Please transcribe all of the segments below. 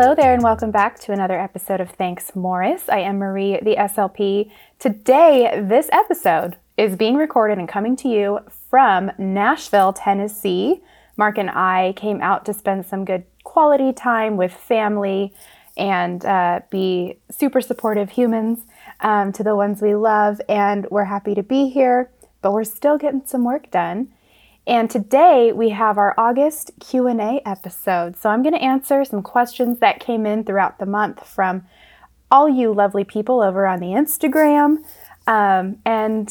Hello there, and welcome back to another episode of Thanks Morris. I am Marie, the SLP. Today, this episode is being recorded and coming to you from Nashville, Tennessee. Mark and I came out to spend some good quality time with family and uh, be super supportive humans um, to the ones we love. And we're happy to be here, but we're still getting some work done. And today we have our August Q&A episode. So I'm going to answer some questions that came in throughout the month from all you lovely people over on the Instagram. Um, and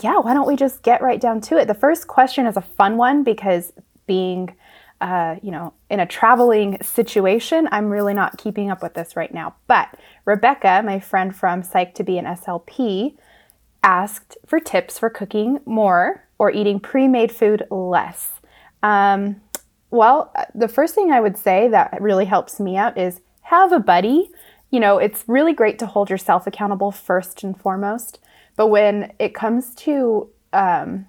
yeah, why don't we just get right down to it? The first question is a fun one because being uh, you know, in a traveling situation, I'm really not keeping up with this right now. But Rebecca, my friend from Psych to be an SLP, asked for tips for cooking more or eating pre made food less. Um, well, the first thing I would say that really helps me out is have a buddy. You know, it's really great to hold yourself accountable first and foremost. But when it comes to, um,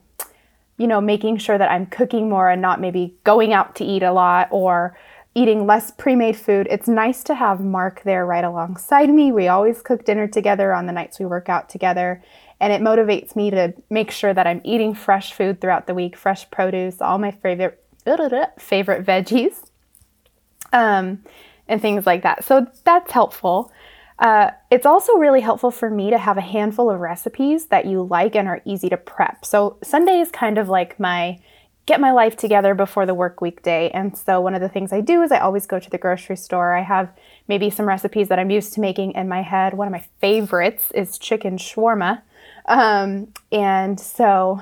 you know, making sure that I'm cooking more and not maybe going out to eat a lot or eating less pre made food, it's nice to have Mark there right alongside me. We always cook dinner together on the nights we work out together. And it motivates me to make sure that I'm eating fresh food throughout the week, fresh produce, all my favorite favorite veggies, um, and things like that. So that's helpful. Uh, it's also really helpful for me to have a handful of recipes that you like and are easy to prep. So Sunday is kind of like my get my life together before the work week day. And so one of the things I do is I always go to the grocery store. I have maybe some recipes that I'm used to making in my head. One of my favorites is chicken shawarma. Um, and so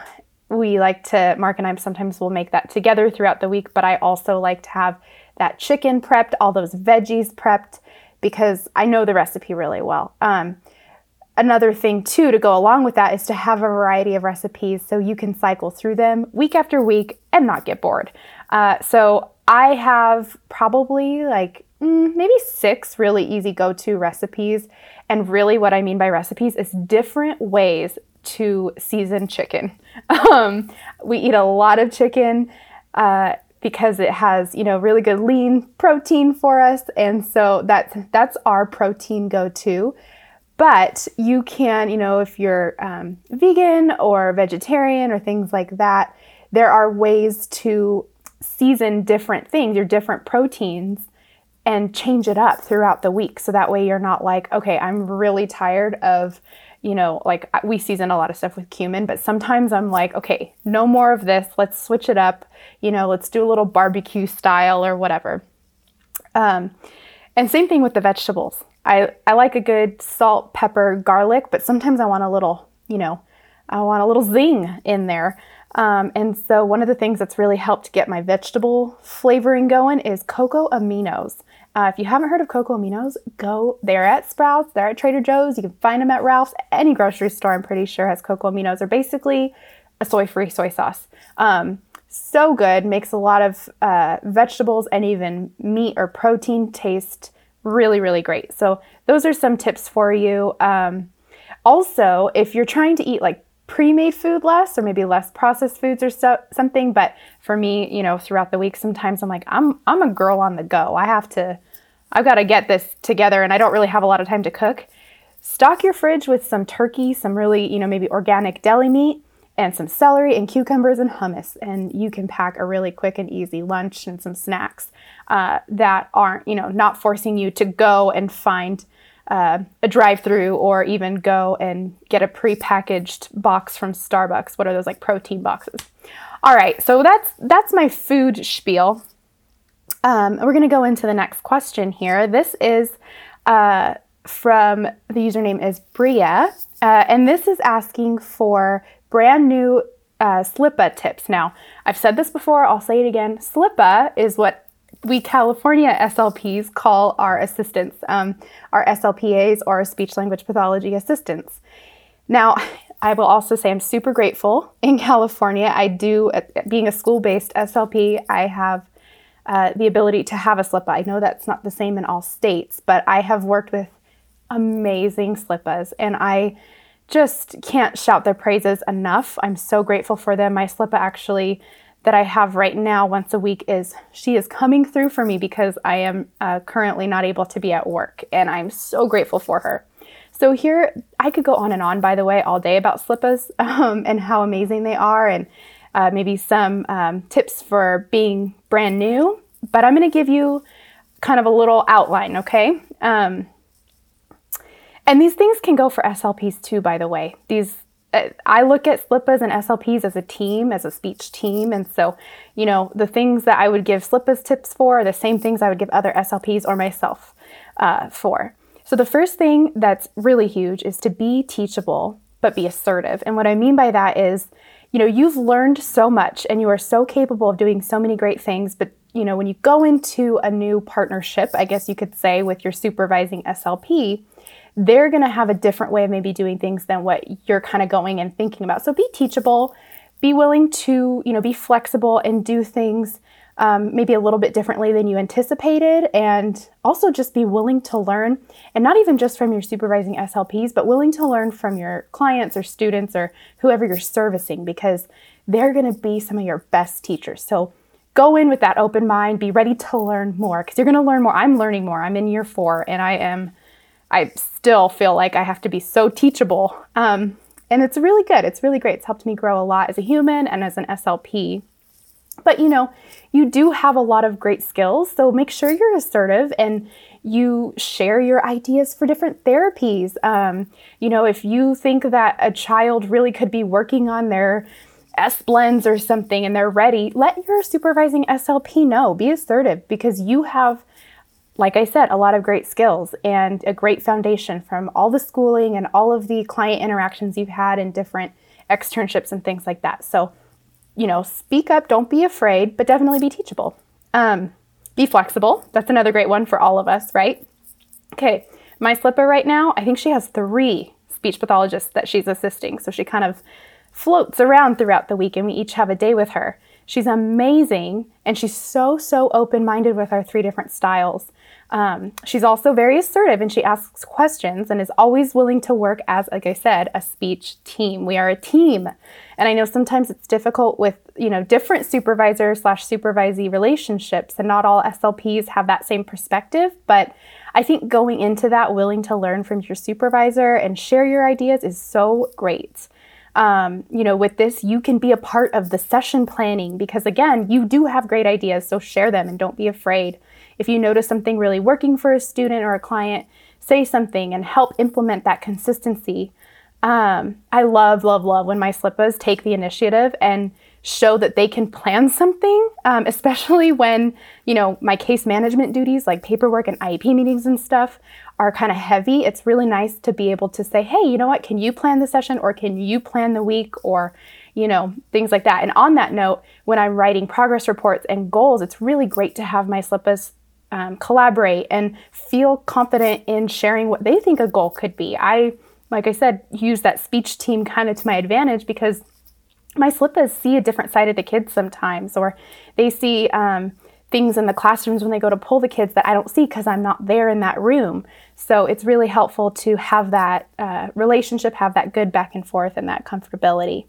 we like to, Mark and I sometimes will make that together throughout the week, but I also like to have that chicken prepped, all those veggies prepped, because I know the recipe really well. Um, another thing, too, to go along with that is to have a variety of recipes so you can cycle through them week after week and not get bored. Uh, so I have probably like maybe six really easy go to recipes and really, what I mean by recipes is different ways to season chicken. Um, we eat a lot of chicken uh, because it has, you know, really good lean protein for us, and so that's that's our protein go-to. But you can, you know, if you're um, vegan or vegetarian or things like that, there are ways to season different things, your different proteins and change it up throughout the week. So that way you're not like, okay, I'm really tired of, you know, like we season a lot of stuff with cumin, but sometimes I'm like, okay, no more of this. Let's switch it up. You know, let's do a little barbecue style or whatever. Um, and same thing with the vegetables. I, I like a good salt, pepper, garlic, but sometimes I want a little, you know, I want a little zing in there. Um, and so one of the things that's really helped get my vegetable flavoring going is cocoa aminos. Uh, if you haven't heard of Coco Aminos, go. They're at Sprouts, they're at Trader Joe's. You can find them at Ralph's. Any grocery store, I'm pretty sure, has Coco Aminos. They're basically a soy-free soy sauce. Um, so good, makes a lot of uh, vegetables and even meat or protein taste really, really great. So those are some tips for you. Um, also, if you're trying to eat like pre-made food less or maybe less processed foods or so, something but for me you know throughout the week sometimes i'm like i'm i'm a girl on the go i have to I've got to get this together and I don't really have a lot of time to cook. Stock your fridge with some turkey, some really, you know, maybe organic deli meat, and some celery and cucumbers and hummus. And you can pack a really quick and easy lunch and some snacks uh, that aren't, you know, not forcing you to go and find uh, a drive through or even go and get a pre-packaged box from Starbucks. What are those like protein boxes? All right, so that's that's my food spiel. Um, we're going to go into the next question here. This is uh, from the username is Bria, uh, and this is asking for brand new uh, Slippa tips. Now, I've said this before, I'll say it again. Slippa is what we California SLPs call our assistants, um, our SLPAs or speech language pathology assistants. Now, I will also say I'm super grateful in California. I do, being a school based SLP, I have uh, the ability to have a slippa. I know that's not the same in all states, but I have worked with amazing slippas and I just can't shout their praises enough. I'm so grateful for them. My slippa actually that I have right now once a week is she is coming through for me because I am uh, currently not able to be at work, and I'm so grateful for her. So here, I could go on and on, by the way, all day about slippas um, and how amazing they are, and uh, maybe some um, tips for being brand new. But I'm going to give you kind of a little outline, okay? Um, and these things can go for SLPs too, by the way. These uh, I look at slippas and SLPs as a team, as a speech team. And so, you know, the things that I would give slippas tips for are the same things I would give other SLPs or myself uh, for. So, the first thing that's really huge is to be teachable, but be assertive. And what I mean by that is, you know, you've learned so much and you are so capable of doing so many great things, but you know, when you go into a new partnership, I guess you could say with your supervising SLP, they're going to have a different way of maybe doing things than what you're kind of going and thinking about. So be teachable, be willing to, you know, be flexible and do things um, maybe a little bit differently than you anticipated, and also just be willing to learn, and not even just from your supervising SLPs, but willing to learn from your clients or students or whoever you're servicing because they're going to be some of your best teachers. So go in with that open mind, be ready to learn more because you're going to learn more. I'm learning more. I'm in year four, and I am. I still feel like I have to be so teachable. Um, and it's really good. It's really great. It's helped me grow a lot as a human and as an SLP. But you know, you do have a lot of great skills, so make sure you're assertive and you share your ideas for different therapies. Um, you know, if you think that a child really could be working on their S blends or something and they're ready, let your supervising SLP know. Be assertive because you have, like I said, a lot of great skills and a great foundation from all the schooling and all of the client interactions you've had in different externships and things like that. So you know, speak up, don't be afraid, but definitely be teachable. Um, be flexible. That's another great one for all of us, right? Okay, my slippa right now, I think she has three speech pathologists that she's assisting. So she kind of floats around throughout the week and we each have a day with her. She's amazing and she's so, so open minded with our three different styles. Um, she's also very assertive and she asks questions and is always willing to work as, like I said, a speech team. We are a team. And I know sometimes it's difficult with, you know, different supervisor slash supervisee relationships and not all SLPs have that same perspective. But I think going into that willing to learn from your supervisor and share your ideas is so great. Um, you know, with this, you can be a part of the session planning because, again, you do have great ideas, so share them and don't be afraid. If you notice something really working for a student or a client, say something and help implement that consistency. Um, I love, love, love when my slippas take the initiative and show that they can plan something, um, especially when, you know, my case management duties like paperwork and IEP meetings and stuff are kind of heavy. It's really nice to be able to say, hey, you know what, can you plan the session or can you plan the week or, you know, things like that. And on that note, when I'm writing progress reports and goals, it's really great to have my slippas um, collaborate and feel confident in sharing what they think a goal could be. I, like I said, use that speech team kind of to my advantage because my slippas see a different side of the kids sometimes, or they see um, things in the classrooms when they go to pull the kids that I don't see because I'm not there in that room. So it's really helpful to have that uh, relationship, have that good back and forth, and that comfortability.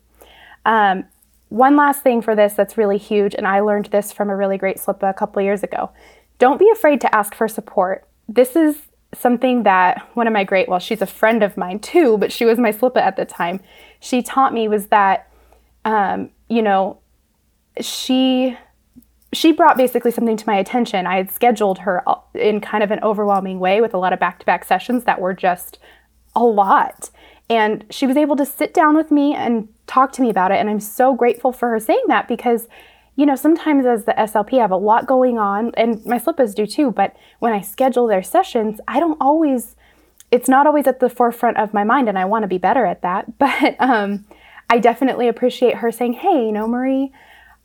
Um, one last thing for this that's really huge, and I learned this from a really great slippa a couple years ago, don't be afraid to ask for support. This is something that one of my great, well, she's a friend of mine too, but she was my slippa at the time. She taught me was that, um, you know, she she brought basically something to my attention. I had scheduled her in kind of an overwhelming way with a lot of back-to-back sessions that were just a lot. And she was able to sit down with me and talk to me about it. And I'm so grateful for her saying that because you know, sometimes as the SLP, I have a lot going on, and my slippas do too. But when I schedule their sessions, I don't always, it's not always at the forefront of my mind, and I want to be better at that. But um, I definitely appreciate her saying, "Hey, you know, Marie,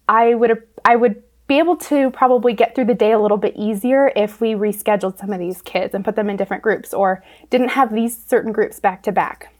I would, I would." be able to probably get through the day a little bit easier if we rescheduled some of these kids and put them in different groups or didn't have these certain groups back to back.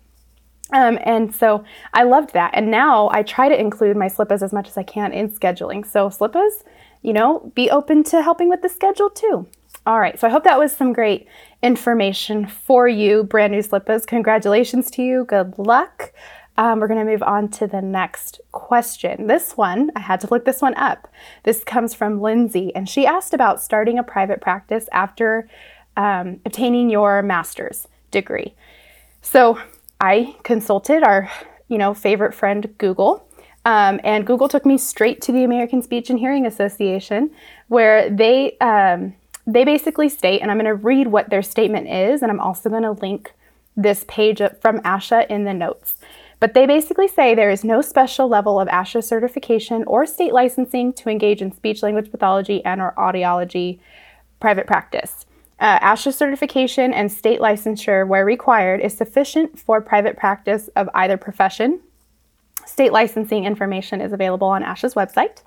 Um, and so I loved that. And now I try to include my slippas as much as I can in scheduling. So, slippas, you know, be open to helping with the schedule too. All right, so I hope that was some great information for you, brand new slippas. Congratulations to you. Good luck. um, we're going to move on to the next question. This one, I had to look this one up. This comes from Lindsay, and she asked about starting a private practice after um, obtaining your master's degree. So I consulted our, you know, favorite friend Google, um, and Google took me straight to the American Speech and Hearing Association, where they um, they basically state, and I'm going to read what their statement is, and I'm also going to link this page from ASHA in the notes. But they basically say there is no special level of ASHA certification or state licensing to engage in speech language pathology and or audiology private practice. Uh, ASHA certification and state licensure, where required, is sufficient for private practice of either profession. State licensing information is available on ASHA's website.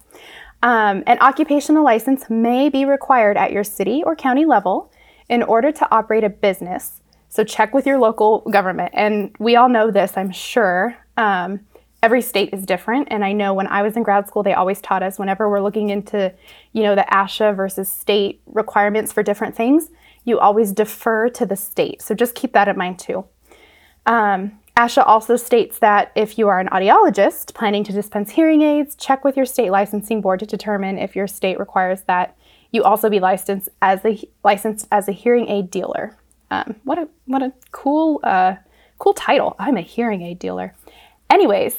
Um, an occupational license may be required at your city or county level in order to operate a business. So check with your local government. And we all know this, I'm sure. Um, every state is different. And I know when I was in grad school, they always taught us whenever we're looking into, you know, the ASHA versus state requirements for different things, you always defer to the state. So just keep that in mind too. Um, ASHA also states that if you are an audiologist planning to dispense hearing aids, check with your state licensing board to determine if your state requires that you also be licensed as a licensed as a hearing aid dealer. Um, what a what a cool uh, cool title! I'm a hearing aid dealer. Anyways,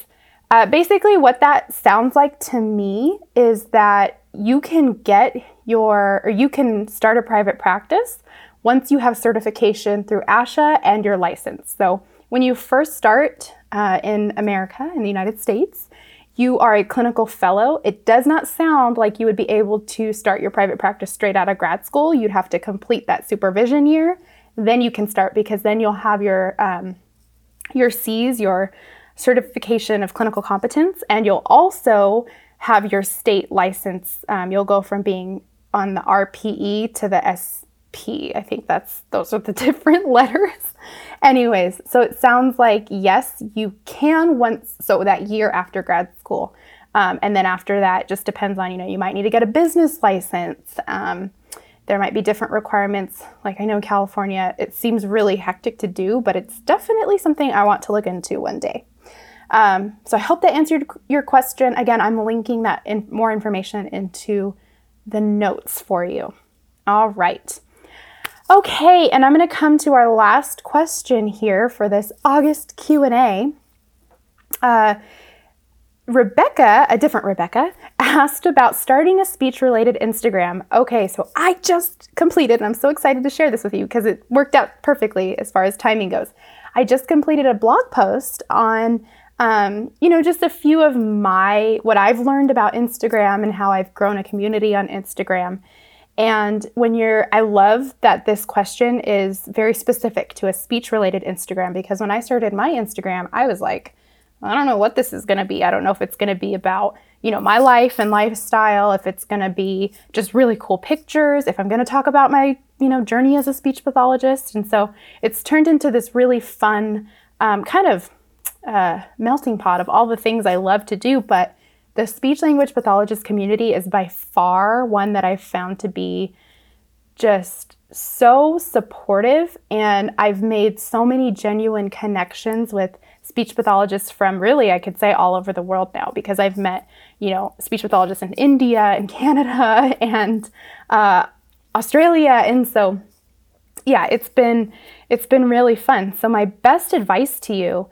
uh, basically, what that sounds like to me is that you can get your or you can start a private practice once you have certification through ASHA and your license. So when you first start uh, in America, in the United States, you are a clinical fellow. It does not sound like you would be able to start your private practice straight out of grad school. You'd have to complete that supervision year. Then you can start because then you'll have your um, your C's, your certification of clinical competence, and you'll also have your state license. Um, you'll go from being on the RPE to the SP. I think that's those are the different letters. Anyways, so it sounds like yes, you can once, so that year after grad school. Um, and then after that, just depends on, you know, you might need to get a business license. Um, there might be different requirements. Like I know California, it seems really hectic to do, but it's definitely something I want to look into one day. Um, so I hope that answered your question. Again, I'm linking that in more information into the notes for you. All right. Okay, and I'm going to come to our last question here for this August Q&A. Uh, Rebecca, a different Rebecca, asked about starting a speech related Instagram. Okay, so I just completed, and I'm so excited to share this with you because it worked out perfectly as far as timing goes. I just completed a blog post on, um, you know, just a few of my, what I've learned about Instagram and how I've grown a community on Instagram. And when you're, I love that this question is very specific to a speech related Instagram because when I started my Instagram, I was like, I don't know what this is going to be. I don't know if it's going to be about, you know, my life and lifestyle, if it's going to be just really cool pictures, if I'm going to talk about my, you know, journey as a speech pathologist. And so it's turned into this really fun um, kind of uh, melting pot of all the things I love to do, but the speech language pathologist community is by far one that I've found to be just so supportive. And I've made so many genuine connections with speech pathologists from really, I could say, all over the world now because I've met, you know, speech pathologists in India and Canada and uh, Australia. And so, yeah, it's been it's been really fun. So my best advice to you,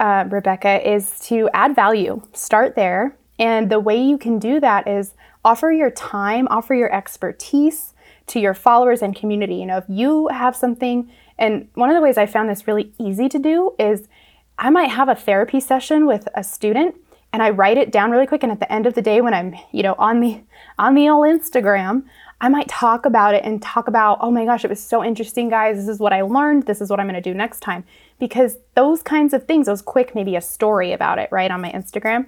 uh, Rebecca, is to add value. Start there. And the way you can do that is offer your time, offer your expertise to your followers and community. You know, if you have something, and one of the ways I found this really easy to do is I might have a therapy session with a student and I write it down really quick and at the end of the day when I'm, you know, on the on the old Instagram, I might talk about it and talk about, oh my gosh, it was so interesting, guys. This is what I learned. This is what I'm going to do next time. Because those kinds of things, those quick, maybe a story about it, right, on my Instagram,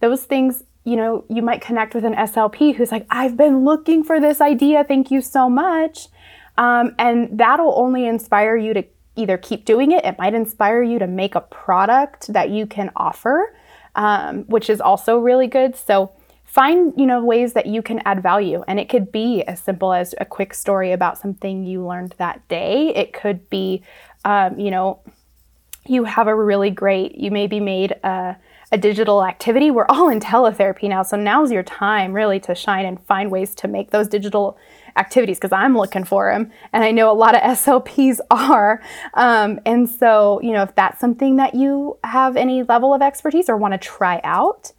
those things, you know, you might connect with an SLP who's like, I've been looking for this idea. Thank you so much. Um, and that'll only inspire you to either keep doing it, it might inspire you to make a product that you can offer, um, which is also really good. So find you know ways that you can add value and it could be as simple as a quick story about something you learned that day it could be um, you know you have a really great, you maybe made a, a digital activity. We're all in teletherapy now, so now's your time really to shine and find ways to make those digital activities because I'm looking for them, and I know a lot of SLPs are. Um, and so, you know, if that's something that you have any level of expertise or want to try out,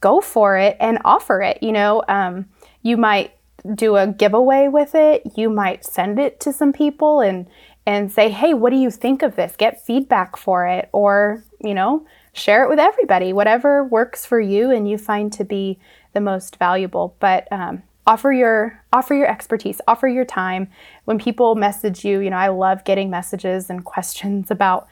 go for it and offer it. You know, um, you might do a giveaway with it. You might send it to some people and and say, "Hey, what do you think of this?" Get feedback for it or, you know, share it with everybody. Whatever works for you and you find to be the most valuable. But um, offer your offer your expertise, offer your time. When people message you, you know, I love getting messages and questions about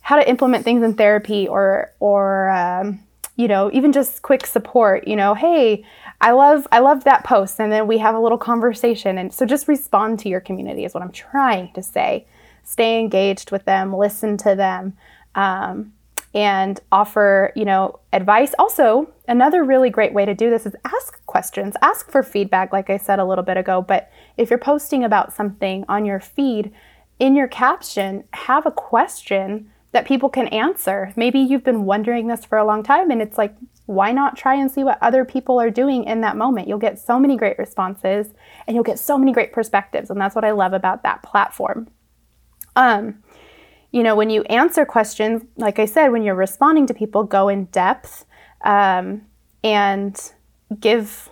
how to implement things in therapy or or um, you know, even just quick support, you know, hey, I love I love that post and then we have a little conversation and so just respond to your community is what I'm trying to say. Stay engaged with them, listen to them. Um, and offer, you know, advice. Also, another really great way to do this is ask questions, ask for feedback like I said a little bit ago, but if you're posting about something on your feed, in your caption, have a question that people can answer. Maybe you've been wondering this for a long time and it's like, why not try and see what other people are doing in that moment? You'll get so many great responses and you'll get so many great perspectives. And that's what I love about that platform. Um, you know, when you answer questions, like I said, when you're responding to people, go in depth um, and give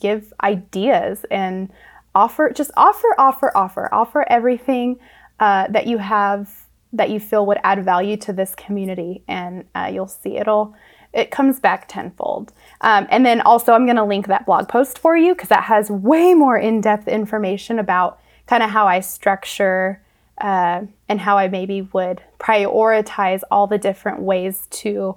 give ideas and offer just offer offer offer offer everything uh, that you have that you feel would add value to this community, and uh, you'll see it'll it comes back tenfold. Um, and then also, I'm going to link that blog post for you because that has way more in depth information about kind of how I structure uh, and how I maybe would prioritize all the different ways to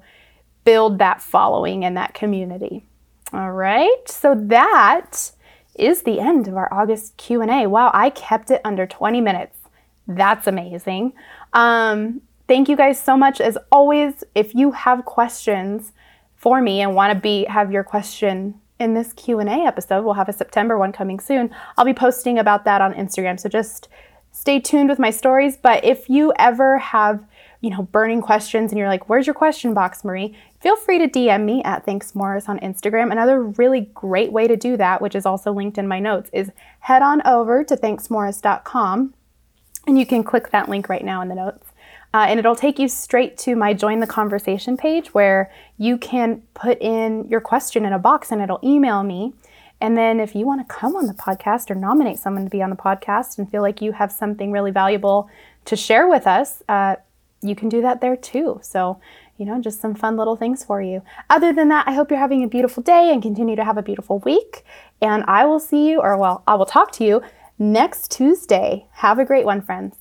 build that following and that community. All right, so that is the end of our August Q&A. Wow, I kept it under 20 minutes. That's amazing. Um, thank you guys so much. As always, if you have questions for me and want to be have your question in this Q&A episode, we'll have a September one coming soon. I'll be posting about that on Instagram. So just stay tuned with my stories, but if you ever have you know, burning questions and you're like, where's your question box, Marie? Feel free to DM me at Thanks Morris on Instagram. Another really great way to do that, which is also linked in my notes, is head on over to thanksmorris.com and you can click that link right now in the notes. Uh, and it'll take you straight to my join the conversation page where you can put in your question in a box and it'll email me. And then if you want to come on the podcast or nominate someone to be on the podcast and feel like you have something really valuable to share with us, uh, you can do that there too. So, you know, just some fun little things for you. Other than that, I hope you're having a beautiful day and continue to have a beautiful week. And I will see you, or well, I will talk to you next Tuesday. Have a great one, friends.